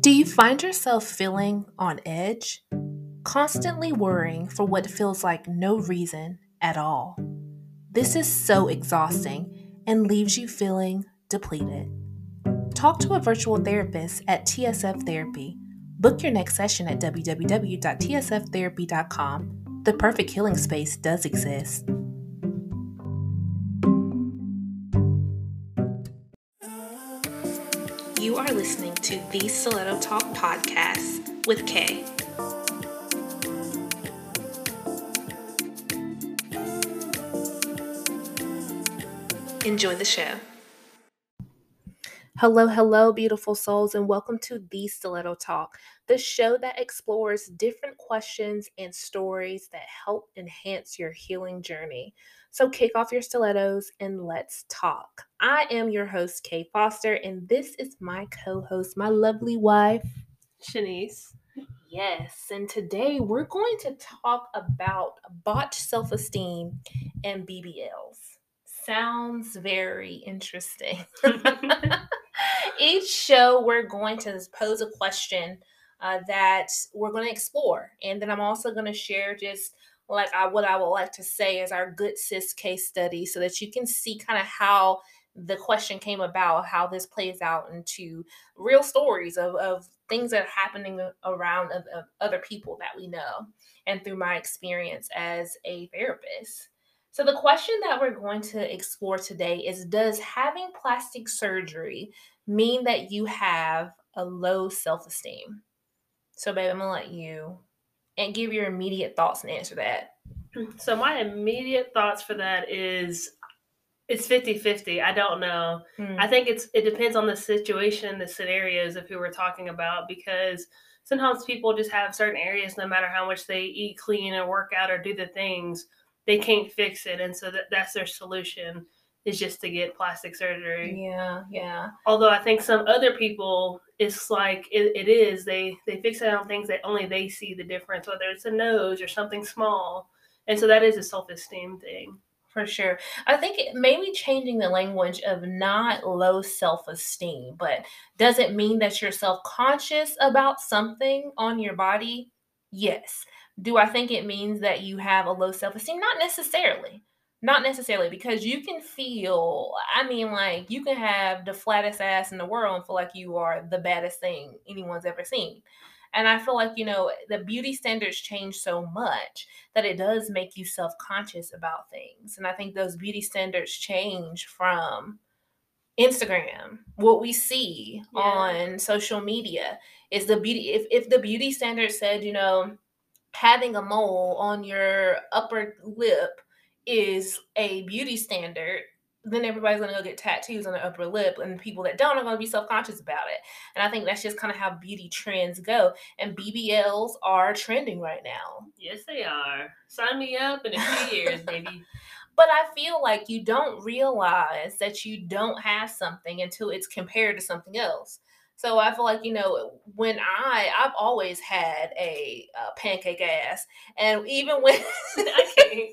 Do you find yourself feeling on edge? Constantly worrying for what feels like no reason at all? This is so exhausting and leaves you feeling depleted. Talk to a virtual therapist at TSF Therapy. Book your next session at www.tsftherapy.com. The perfect healing space does exist. You are listening to the Stiletto Talk podcast with Kay. Enjoy the show. Hello, hello, beautiful souls, and welcome to the Stiletto Talk, the show that explores different questions and stories that help enhance your healing journey. So kick off your stilettos and let's talk. I am your host, Kay Foster, and this is my co host, my lovely wife, Shanice. Yes, and today we're going to talk about botched self esteem and BBLs. Sounds very interesting. Each show, we're going to pose a question uh, that we're going to explore, and then I'm also going to share just like I, what I would like to say is our good sis case study so that you can see kind of how the question came about, how this plays out into real stories of, of things that are happening around of, of other people that we know and through my experience as a therapist. So, the question that we're going to explore today is Does having plastic surgery mean that you have a low self esteem? So, babe, I'm gonna let you and give your immediate thoughts and answer that. So my immediate thoughts for that is it's 50-50. I don't know. Mm. I think it's it depends on the situation, the scenarios of who we're talking about because sometimes people just have certain areas no matter how much they eat clean or work out or do the things, they can't fix it and so that, that's their solution is just to get plastic surgery. Yeah, yeah. Although I think some other people, it's like it, it is they they fixate on things that only they see the difference, whether it's a nose or something small, and so that is a self esteem thing. For sure. I think it maybe changing the language of not low self esteem, but does it mean that you're self conscious about something on your body? Yes. Do I think it means that you have a low self esteem? Not necessarily. Not necessarily because you can feel, I mean, like you can have the flattest ass in the world and feel like you are the baddest thing anyone's ever seen. And I feel like, you know, the beauty standards change so much that it does make you self conscious about things. And I think those beauty standards change from Instagram, what we see yeah. on social media is the beauty. If, if the beauty standard said, you know, having a mole on your upper lip is a beauty standard, then everybody's gonna go get tattoos on their upper lip, and people that don't are gonna be self conscious about it. And I think that's just kind of how beauty trends go. And BBLs are trending right now. Yes, they are. Sign me up in a few years, baby. But I feel like you don't realize that you don't have something until it's compared to something else. So I feel like you know when I I've always had a, a pancake ass, and even when I can't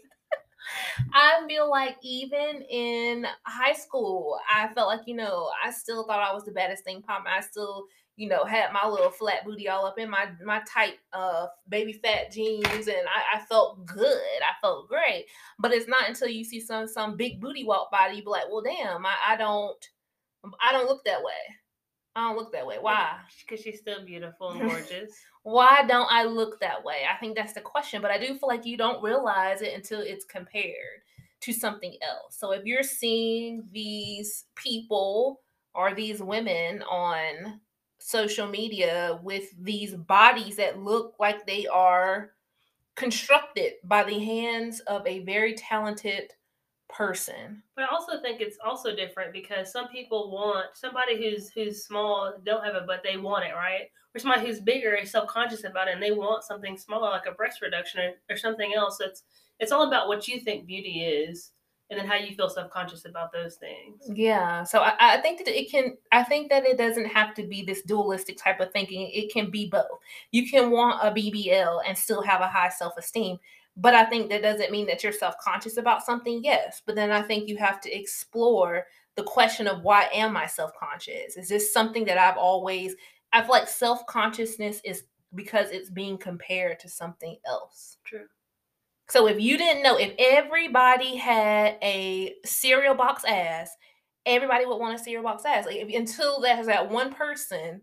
I feel like even in high school, I felt like, you know, I still thought I was the baddest thing pop. I still, you know, had my little flat booty all up in my my tight uh baby fat jeans and I, I felt good. I felt great. But it's not until you see some some big booty walk by that you be like, well damn, I, I don't I don't look that way. I don't look that way. Why? Because she's still beautiful and gorgeous. Why don't I look that way? I think that's the question. But I do feel like you don't realize it until it's compared to something else. So if you're seeing these people or these women on social media with these bodies that look like they are constructed by the hands of a very talented person. But I also think it's also different because some people want somebody who's who's small don't have it, but they want it, right? Or somebody who's bigger is self conscious about it and they want something smaller like a breast reduction or, or something else. It's it's all about what you think beauty is and then how you feel self-conscious about those things yeah so I, I, think that it can i think that it doesn't have to be this dualistic type of thinking it can be both you can want a bbl and still have a high self-esteem but I think that doesn't mean that you're self conscious about something, yes. But then I think you have to explore the question of why am I self conscious? Is this something that I've always I feel like self consciousness is because it's being compared to something else. True. So if you didn't know, if everybody had a cereal box ass, everybody would want a cereal box ass. Like if, until there's that one person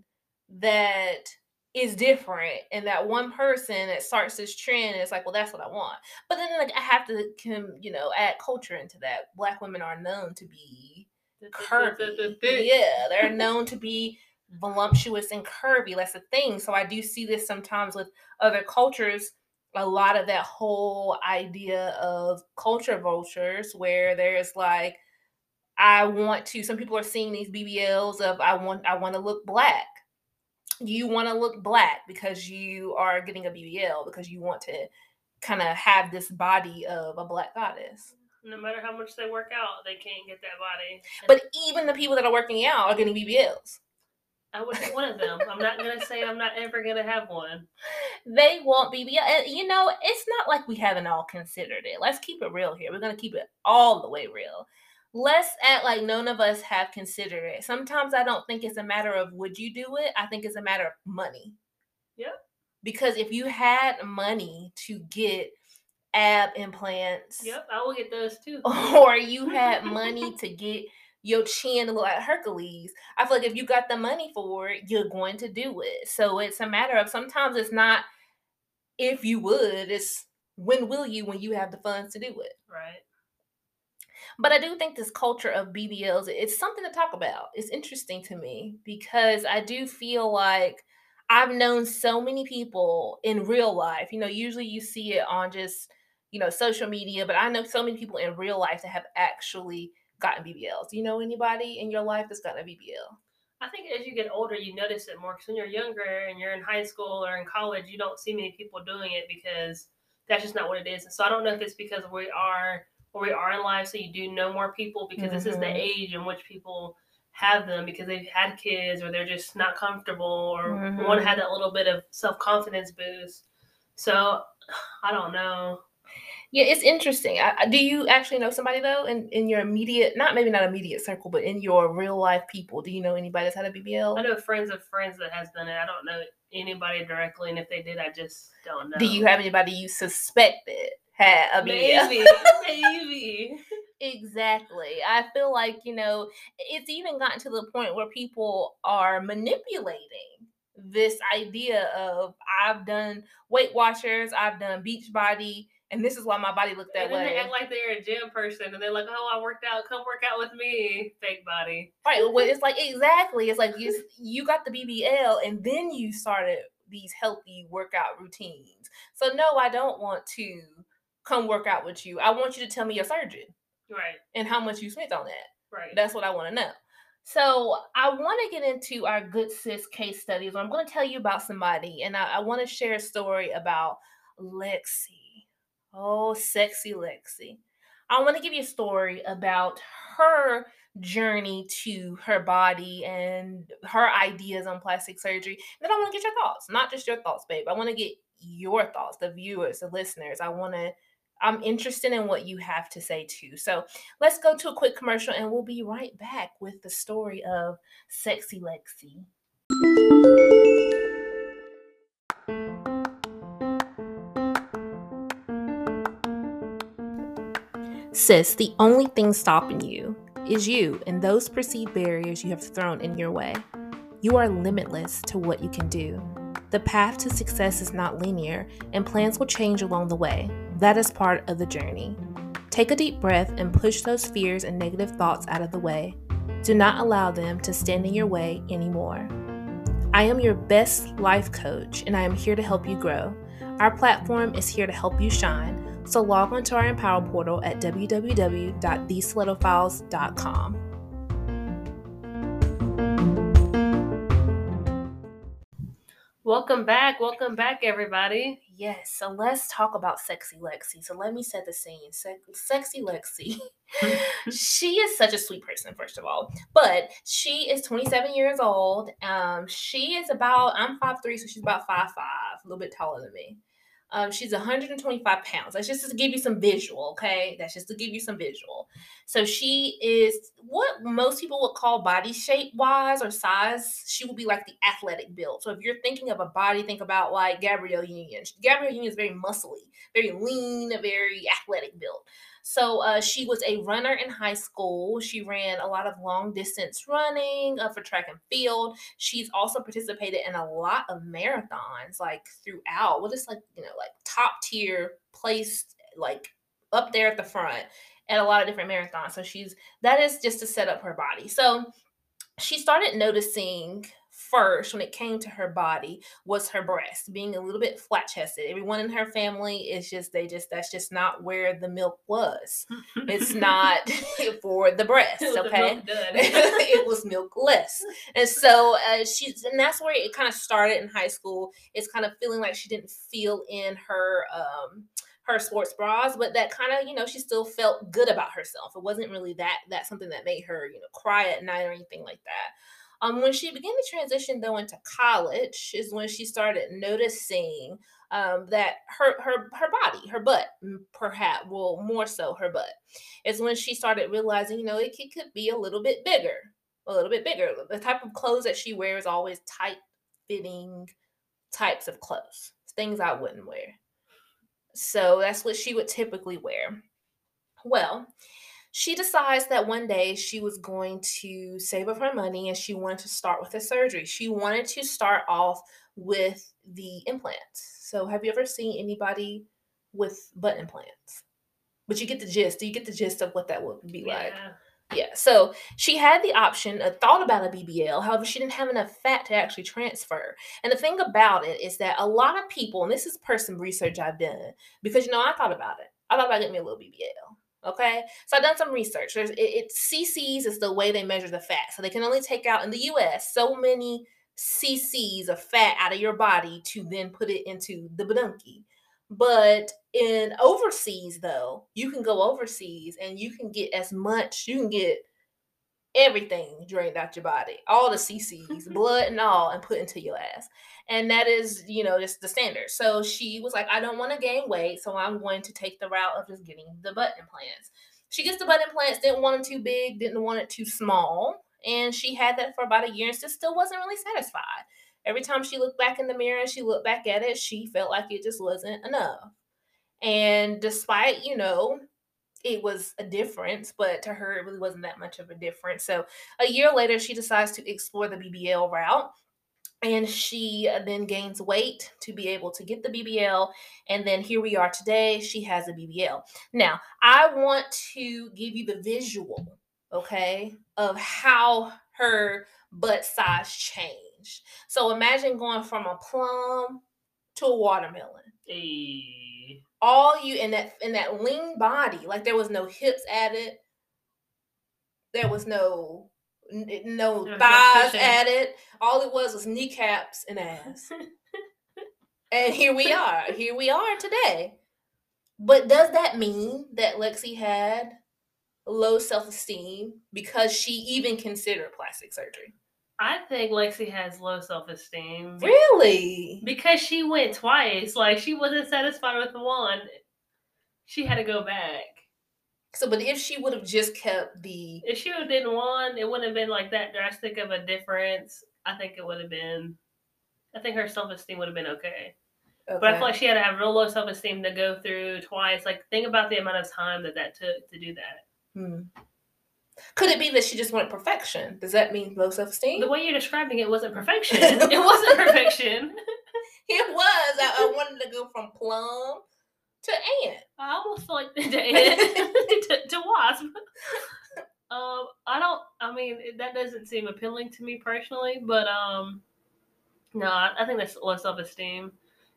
that is different and that one person that starts this trend it's like well that's what i want. But then like i have to you know add culture into that. Black women are known to be curvy. yeah they're known to be voluptuous and curvy. That's the thing. So i do see this sometimes with other cultures. A lot of that whole idea of culture vultures where there's like i want to some people are seeing these bbls of i want i want to look black you want to look black because you are getting a BBL because you want to kind of have this body of a black goddess. No matter how much they work out, they can't get that body. But even the people that are working out are getting BBLs. I would be one of them. I'm not gonna say I'm not ever gonna have one. They want BBL, you know it's not like we haven't all considered it. Let's keep it real here. We're gonna keep it all the way real let's act like none of us have considered it. Sometimes I don't think it's a matter of would you do it? I think it's a matter of money. Yep. Because if you had money to get ab implants, yep, I will get those too. Or you had money to get your chin to look like Hercules. I feel like if you got the money for it, you're going to do it. So it's a matter of sometimes it's not if you would, it's when will you when you have the funds to do it. Right. But I do think this culture of BBLs, it's something to talk about. It's interesting to me because I do feel like I've known so many people in real life. You know, usually you see it on just, you know, social media, but I know so many people in real life that have actually gotten BBLs. Do you know anybody in your life that's gotten a BBL? I think as you get older, you notice it more because when you're younger and you're in high school or in college, you don't see many people doing it because that's just not what it is. And so I don't know if it's because we are where we are in life, so you do know more people because mm-hmm. this is the mm-hmm. age in which people have them because they've had kids or they're just not comfortable or mm-hmm. want to have that little bit of self confidence boost. So I don't know. Yeah, it's interesting. I, do you actually know somebody though in, in your immediate, not maybe not immediate circle, but in your real life people? Do you know anybody that's had a BBL? I know friends of friends that has done it. I don't know anybody directly, and if they did, I just don't know. Do you have anybody you suspect suspected? Had baby. Maybe. exactly. I feel like, you know, it's even gotten to the point where people are manipulating this idea of I've done Weight Watchers, I've done Beachbody, and this is why my body looked that and way. They act like they're a gym person, and they're like, "Oh, I worked out. Come work out with me, fake body." Right. Well, it's like exactly. It's like you you got the BBL, and then you started these healthy workout routines. So no, I don't want to come work out with you. I want you to tell me your surgeon. Right. And how much you spent on that. Right. That's what I want to know. So I want to get into our good sis case studies. I'm going to tell you about somebody, and I, I want to share a story about Lexi. Oh, sexy Lexi. I want to give you a story about her journey to her body and her ideas on plastic surgery. And then I want to get your thoughts, not just your thoughts, babe. I want to get your thoughts, the viewers, the listeners. I want to I'm interested in what you have to say too. So let's go to a quick commercial and we'll be right back with the story of Sexy Lexi. Sis, the only thing stopping you is you and those perceived barriers you have thrown in your way. You are limitless to what you can do. The path to success is not linear, and plans will change along the way. That is part of the journey. Take a deep breath and push those fears and negative thoughts out of the way. Do not allow them to stand in your way anymore. I am your best life coach, and I am here to help you grow. Our platform is here to help you shine, so log on to our Empower portal at www.thestilettofiles.com. Welcome back. Welcome back, everybody. Yes. So let's talk about Sexy Lexi. So let me set the scene. Se- sexy Lexi. she is such a sweet person, first of all. But she is 27 years old. Um, she is about, I'm 5'3, so she's about 5'5, a little bit taller than me. Um, she's 125 pounds. That's just to give you some visual, okay? That's just to give you some visual. So she is what most people would call body shape wise or size. She will be like the athletic build. So if you're thinking of a body, think about like Gabrielle Union. Gabrielle Union is very muscly, very lean, very athletic build. So uh, she was a runner in high school. She ran a lot of long distance running uh, for track and field. She's also participated in a lot of marathons, like throughout. What is like you know like top tier placed like up there at the front at a lot of different marathons. So she's that is just to set up her body. So she started noticing first when it came to her body was her breast being a little bit flat chested. Everyone in her family is just they just that's just not where the milk was. It's not for the breast. Okay, it was milkless, and so uh, she's and that's where it kind of started in high school. It's kind of feeling like she didn't feel in her. um her sports bras, but that kind of, you know, she still felt good about herself. It wasn't really that that something that made her, you know, cry at night or anything like that. Um, when she began to transition though into college is when she started noticing um, that her her her body, her butt, perhaps, well, more so her butt, is when she started realizing, you know, it, it could be a little bit bigger, a little bit bigger. The type of clothes that she wears always tight fitting types of clothes, things I wouldn't wear. So that's what she would typically wear. Well, she decides that one day she was going to save up her money and she wanted to start with a surgery. She wanted to start off with the implants. So, have you ever seen anybody with butt implants? But you get the gist. Do you get the gist of what that would be yeah. like? Yeah. So she had the option, uh, thought about a BBL. However, she didn't have enough fat to actually transfer. And the thing about it is that a lot of people, and this is person research I've done, because you know I thought about it. I thought about getting me a little BBL. Okay, so I've done some research. There's it, it cc's is the way they measure the fat. So they can only take out in the U.S. so many cc's of fat out of your body to then put it into the badunki. But in overseas, though, you can go overseas and you can get as much. You can get everything drained out your body, all the cc's, blood and all, and put into your ass. And that is, you know, just the standard. So she was like, I don't want to gain weight, so I'm going to take the route of just getting the butt implants. She gets the butt implants, didn't want them too big, didn't want it too small. And she had that for about a year and just still wasn't really satisfied. Every time she looked back in the mirror and she looked back at it, she felt like it just wasn't enough. And despite, you know, it was a difference, but to her, it really wasn't that much of a difference. So a year later, she decides to explore the BBL route. And she uh, then gains weight to be able to get the BBL. And then here we are today. She has a BBL. Now, I want to give you the visual, okay, of how her butt size changed. So imagine going from a plum to a watermelon. Hey all you in that in that lean body, like there was no hips added, there was no no thighs added. All it was was kneecaps and ass. and here we are. Here we are today. But does that mean that Lexi had low self esteem because she even considered plastic surgery? I think Lexi has low self esteem. Really? Because she went twice. Like she wasn't satisfied with one. She had to go back. So, but if she would have just kept the, if she would have done one, it wouldn't have been like that drastic of a difference. I think it would have been. I think her self esteem would have been okay. okay. But I feel like she had to have real low self esteem to go through twice. Like, think about the amount of time that that took to do that. Hmm. Could it be that she just wanted perfection? Does that mean low self esteem? The way you're describing it wasn't perfection. it wasn't perfection. it was. I, I, wanted to go from plum to ant. I almost feel like to ant to, to wasp. Um, I don't. I mean, that doesn't seem appealing to me personally, but um, no, I, I think that's low self esteem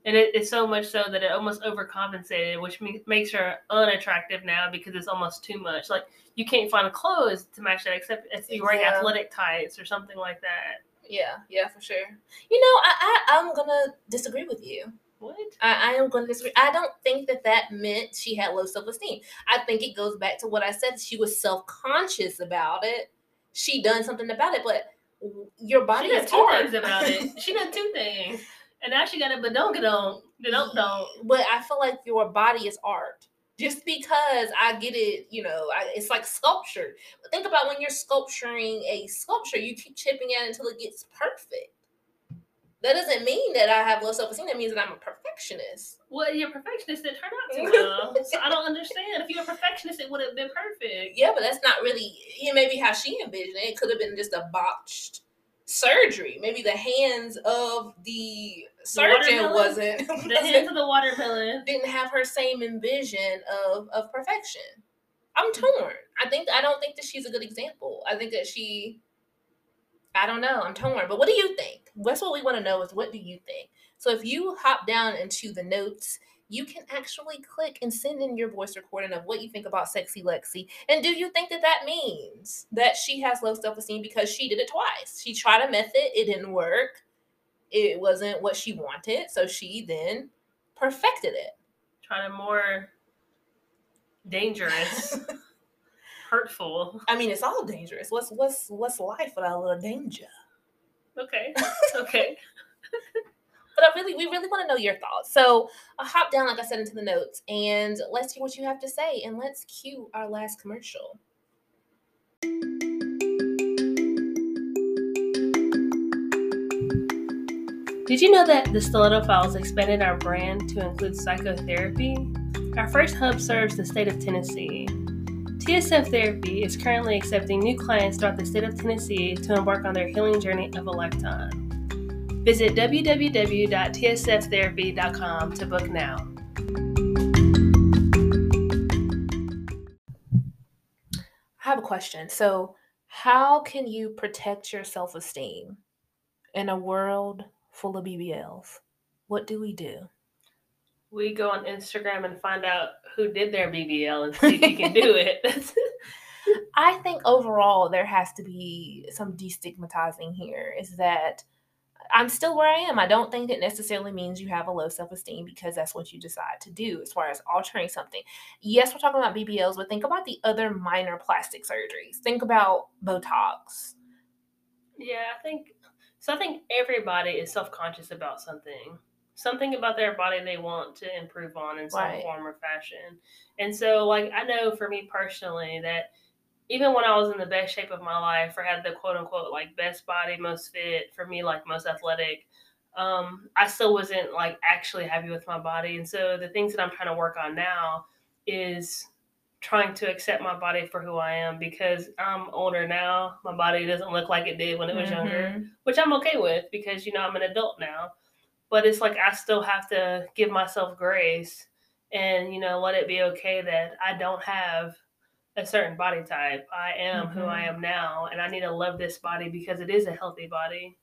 and it, it's so much so that it almost overcompensated, which me- makes her unattractive now because it's almost too much. Like you can't find clothes to match that except if you wear yeah. athletic tights or something like that. Yeah, yeah, for sure. You know, I, I I'm gonna disagree with you. What? I, I am going to disagree. I don't think that that meant she had low self esteem. I think it goes back to what I said. She was self conscious about it. She done something about it, but your body she is two hard. things about it. She done two things And now she got a badonkadonk. Don't don't. But I feel like your body is art. Just because I get it, you know, I, it's like sculpture. But think about when you're sculpturing a sculpture, you keep chipping at it until it gets perfect. That doesn't mean that I have low self esteem. That means that I'm a perfectionist. Well, you're a perfectionist. It turned out to well. so I don't understand. If you're a perfectionist, it would have been perfect. Yeah, but that's not really. Yeah, maybe how she envisioned it. It could have been just a botched surgery. Maybe the hands of the surgeon the wasn't the hands of the watermelon didn't have her same envision of of perfection. I'm torn. I think I don't think that she's a good example. I think that she I don't know. I'm torn. But what do you think? That's what we want to know is what do you think? So if you hop down into the notes, you can actually click and send in your voice recording of what you think about Sexy Lexi. And do you think that that means that she has low self esteem because she did it twice? She tried a method, it didn't work. It wasn't what she wanted. So she then perfected it. Trying to more dangerous. hurtful. I mean, it's all dangerous. What's what's what's life without a little danger? Okay. Okay. But I really, we really want to know your thoughts. So I'll hop down, like I said, into the notes, and let's hear what you have to say, and let's cue our last commercial. Did you know that the Stiletto Files expanded our brand to include psychotherapy? Our first hub serves the state of Tennessee. TSF Therapy is currently accepting new clients throughout the state of Tennessee to embark on their healing journey of a lifetime. Visit www.tsftherapy.com to book now. I have a question. So, how can you protect your self esteem in a world full of BBLs? What do we do? we go on Instagram and find out who did their BBL and see if you can do it. I think overall there has to be some destigmatizing here is that I'm still where I am. I don't think it necessarily means you have a low self esteem because that's what you decide to do as far as altering something. Yes, we're talking about BBLs, but think about the other minor plastic surgeries. Think about Botox. Yeah, I think so. I think everybody is self conscious about something something about their body they want to improve on in some right. form or fashion. And so, like, I know for me personally that even when I was in the best shape of my life or had the quote unquote like best body, most fit, for me, like most athletic, um, I still wasn't like actually happy with my body. And so, the things that I'm trying to work on now is trying to accept my body for who I am because I'm older now. My body doesn't look like it did when it was mm-hmm. younger, which I'm okay with because, you know, I'm an adult now but it's like I still have to give myself grace and you know let it be okay that I don't have a certain body type. I am mm-hmm. who I mm-hmm. am now and I need to love this body because it is a healthy body.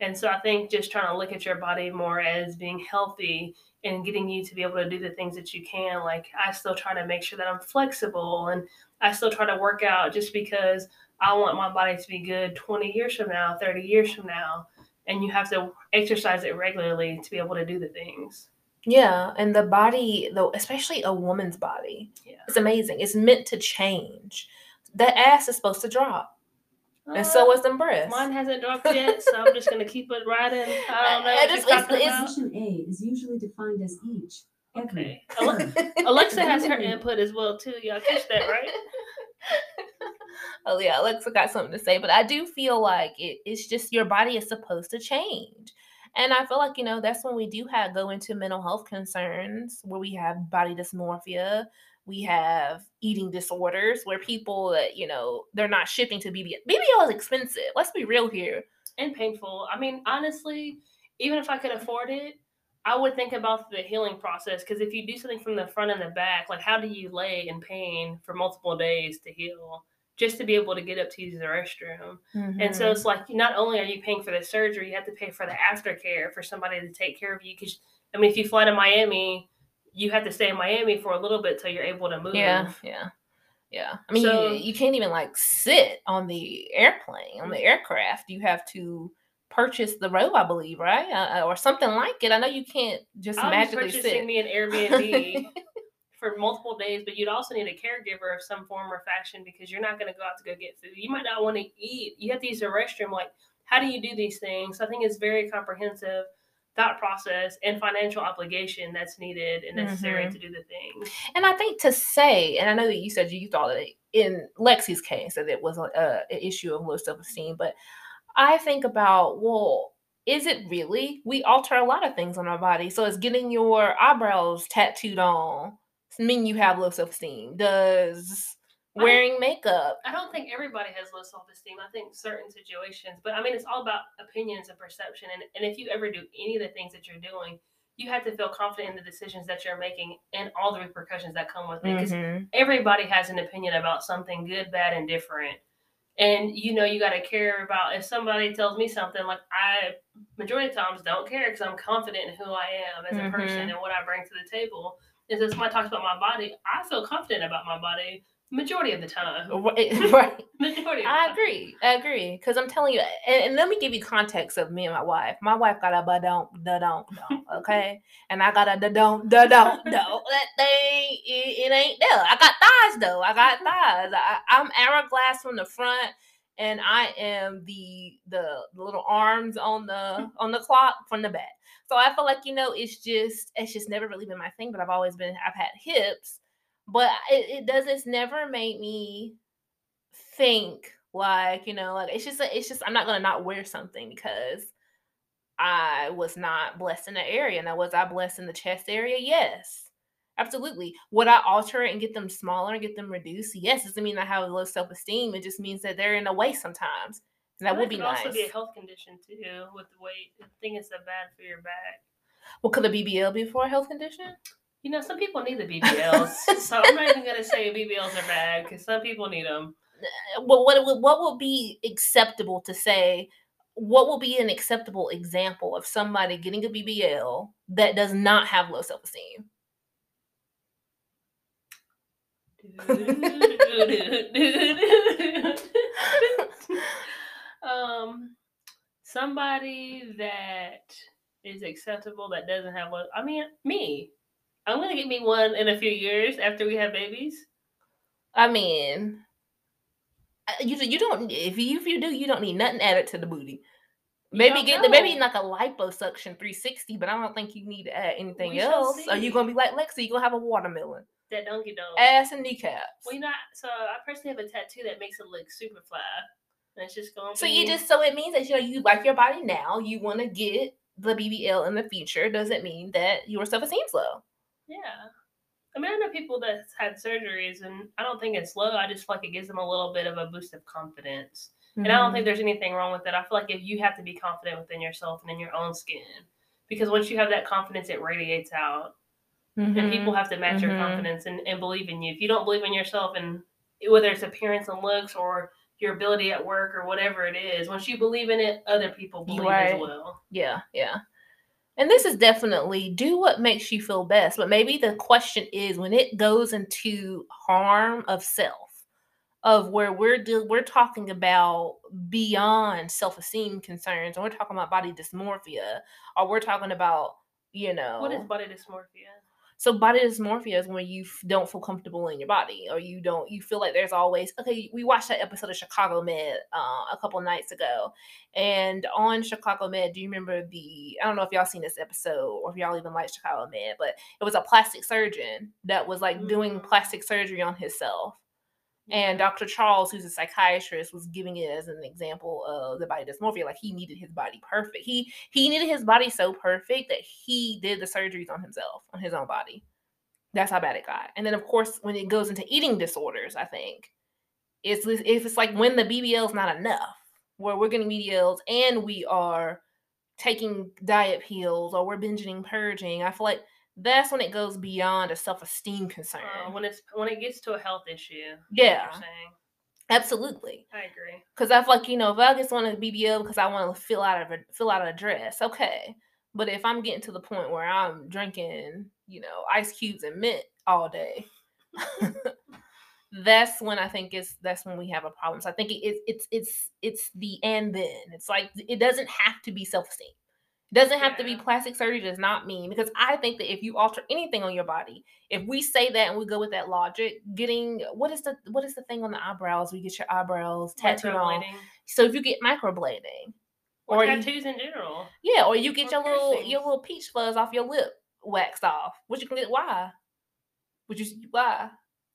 And so I think just trying to look at your body more as being healthy and getting you to be able to do the things that you can. Like I still try to make sure that I'm flexible and I still try to work out just because I want my body to be good 20 years from now, 30 years from now and you have to exercise it regularly to be able to do the things. Yeah, and the body, though, especially a woman's body, yeah. it's amazing. It's meant to change. That ass is supposed to drop, uh, and so is the breasts. Mine hasn't dropped yet, so I'm just gonna keep it riding. I don't know. What it's, it's, Position A is usually defined as each. Okay. Alexa has her input as well too. Y'all catch that, right? oh yeah, Alexa got something to say, but I do feel like it, it's just your body is supposed to change. And I feel like, you know, that's when we do have go into mental health concerns where we have body dysmorphia, we have eating disorders where people that, you know, they're not shipping to BBL. BBL is expensive. Let's be real here. And painful. I mean, honestly, even if I could afford it, I would think about the healing process because if you do something from the front and the back, like how do you lay in pain for multiple days to heal? Just to be able to get up to use the restroom. Mm-hmm. And so mm-hmm. it's like not only are you paying for the surgery, you have to pay for the aftercare for somebody to take care of you. Because I mean, if you fly to Miami, you have to stay in Miami for a little bit till you're able to move. Yeah, yeah, yeah. I mean, so, you, you can't even like sit on the airplane on the aircraft. You have to purchase the robe, I believe, right, uh, or something like it. I know you can't just I'll magically be sit. me an Airbnb for multiple days, but you'd also need a caregiver of some form or fashion because you're not going to go out to go get food. You might not want to eat. You have to use the restroom. Like, how do you do these things? I think it's very comprehensive thought process and financial obligation that's needed and necessary Mhm. to do the thing. And I think to say, and I know that you said you thought that in Lexi's case that it was a, a an issue of low self esteem, but I think about well, is it really? We alter a lot of things on our body. So is getting your eyebrows tattooed on mean you have low self esteem? Does wearing makeup? I don't think everybody has low self esteem. I think certain situations, but I mean, it's all about opinions and perception. And, and if you ever do any of the things that you're doing, you have to feel confident in the decisions that you're making and all the repercussions that come with it. Because Mhm. everybody has an opinion about something good, bad, and different. And you know, you got to care about if somebody tells me something, like I, majority of times, don't care because I'm confident in who I am as a person Mhm. and what I bring to the table. And if somebody talks about my body, I feel confident about my body majority of the time. Right, right. Majority I agree. I agree. Because I'm telling you, and, and let me give you context of me and my wife. My wife got a ba don't da don't don't, okay, and I got a da don't da don't don't. That thing, it, it ain't there. I got thighs though. I got thighs. I, I'm hourglass from the front, and I am the the little arms on the on the clock from the back. So I feel like you know, it's just it's just never really been my thing. But I've always been. I've had hips, but it, it does. It's never made me think like you know like it's just it's just i'm not gonna not wear something because i was not blessed in the area now was i blessed in the chest area yes absolutely would i alter it and get them smaller and get them reduced yes doesn't mean i have low self-esteem it just means that they're in the way sometimes and that would be could nice also be a health condition too with the weight. I think it's so bad for your back. well could a bbl be for a health condition You know, some people need the BBLs, so I'm not even gonna say BBLs are bad because some people need them. well, what would what would be acceptable to say? What will be an acceptable example of somebody getting a BBL that does not have low self esteem? um, somebody that is acceptable that doesn't have one. I mean, me. I'm gonna get me one in a few years after we have babies. I mean, uh, you you don't if you if you do you don't need nothing added to the booty. Maybe get the maybe like a liposuction 360, but I don't think you need to add anything We else. Are you gonna be like Lexi? You gonna have a watermelon, That don't get dog. ass and kneecaps. Well, you know, so I personally have a tattoo that makes it look super fly. It's just going. So you just so it means that you know you like your body now. You want to get the BBL in the future. Doesn't mean that your self esteem's low. Yeah. I mean, I know people that's had surgeries, and I don't think it's low. I just feel like it gives them a little bit of a boost of confidence. And I don't think there's anything wrong with it. I feel like if you have to be confident within yourself and in your own skin, because once you have that confidence, it radiates out. And people have to match your Mhm. confidence and, and believe in you. If you don't believe in yourself, and whether it's appearance and looks or your ability at work or whatever it is, once you believe in it, other people believe Right. as well. Yeah, yeah. And this is definitely do what makes you feel best. But maybe the question is when it goes into harm of self, of where we're deal we're talking about beyond self-esteem concerns, and we're talking about body dysmorphia, or we're talking about, you know, What is body dysmorphia? So body dysmorphia is when you f- don't feel comfortable in your body, or you don't you feel like there's always okay. We watched that episode of Chicago Med uh, a couple nights ago, and on Chicago Med, do you remember the? I don't know if y'all seen this episode or if y'all even like Chicago Med, but it was a plastic surgeon that was like doing Mm. plastic surgery on himself. And Dr. Charles, who's a psychiatrist, was giving it as an example of the body dysmorphia. Like he needed his body perfect. He he needed his body so perfect that he did the surgeries on himself, on his own body. That's how bad it got. And then of course, when it goes into eating disorders, I think it's if it's like when the BBL is not enough, where we're getting BBLs and we are taking diet pills or we're binging purging. I feel like that's when it goes beyond a self-esteem concern. Uh, when it's when it gets to a health issue. Yeah. Absolutely. I agree. Because I feel like, you know, if I just want a BBL because I want to fill out of a fill out a dress, okay. But if I'm getting to the point where I'm drinking, you know, ice cubes and mint all day, that's when I think it's that's when we have a problem. So I think it, it, it's it's it's the and then. It's like it doesn't have to be self esteem. Doesn't have to be plastic surgery. Does not mean because I think that if you alter anything on your body, if we say that and we go with that logic, getting what is the what is the thing on the eyebrows? We get your eyebrows tattooed on. So if you get microblading, or, you- tattoos in general. Yeah, or you get Or your little your little peach fuzz off your lip waxed off. Would you get why? Would you why?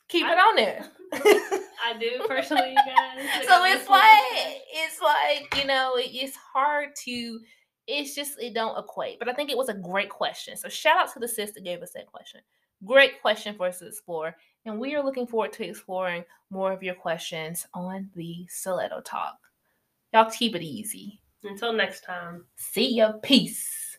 Keep it on there. I do personally, you guys. so it's like it's like you know it's hard to it's just it don't equate but i think it was a great question. So shout out to the sis that gave us that question. Great question for us to explore and we are looking forward to exploring more of your questions on the stiletto talk. Y'all keep it easy. Until next time. see ya. Peace.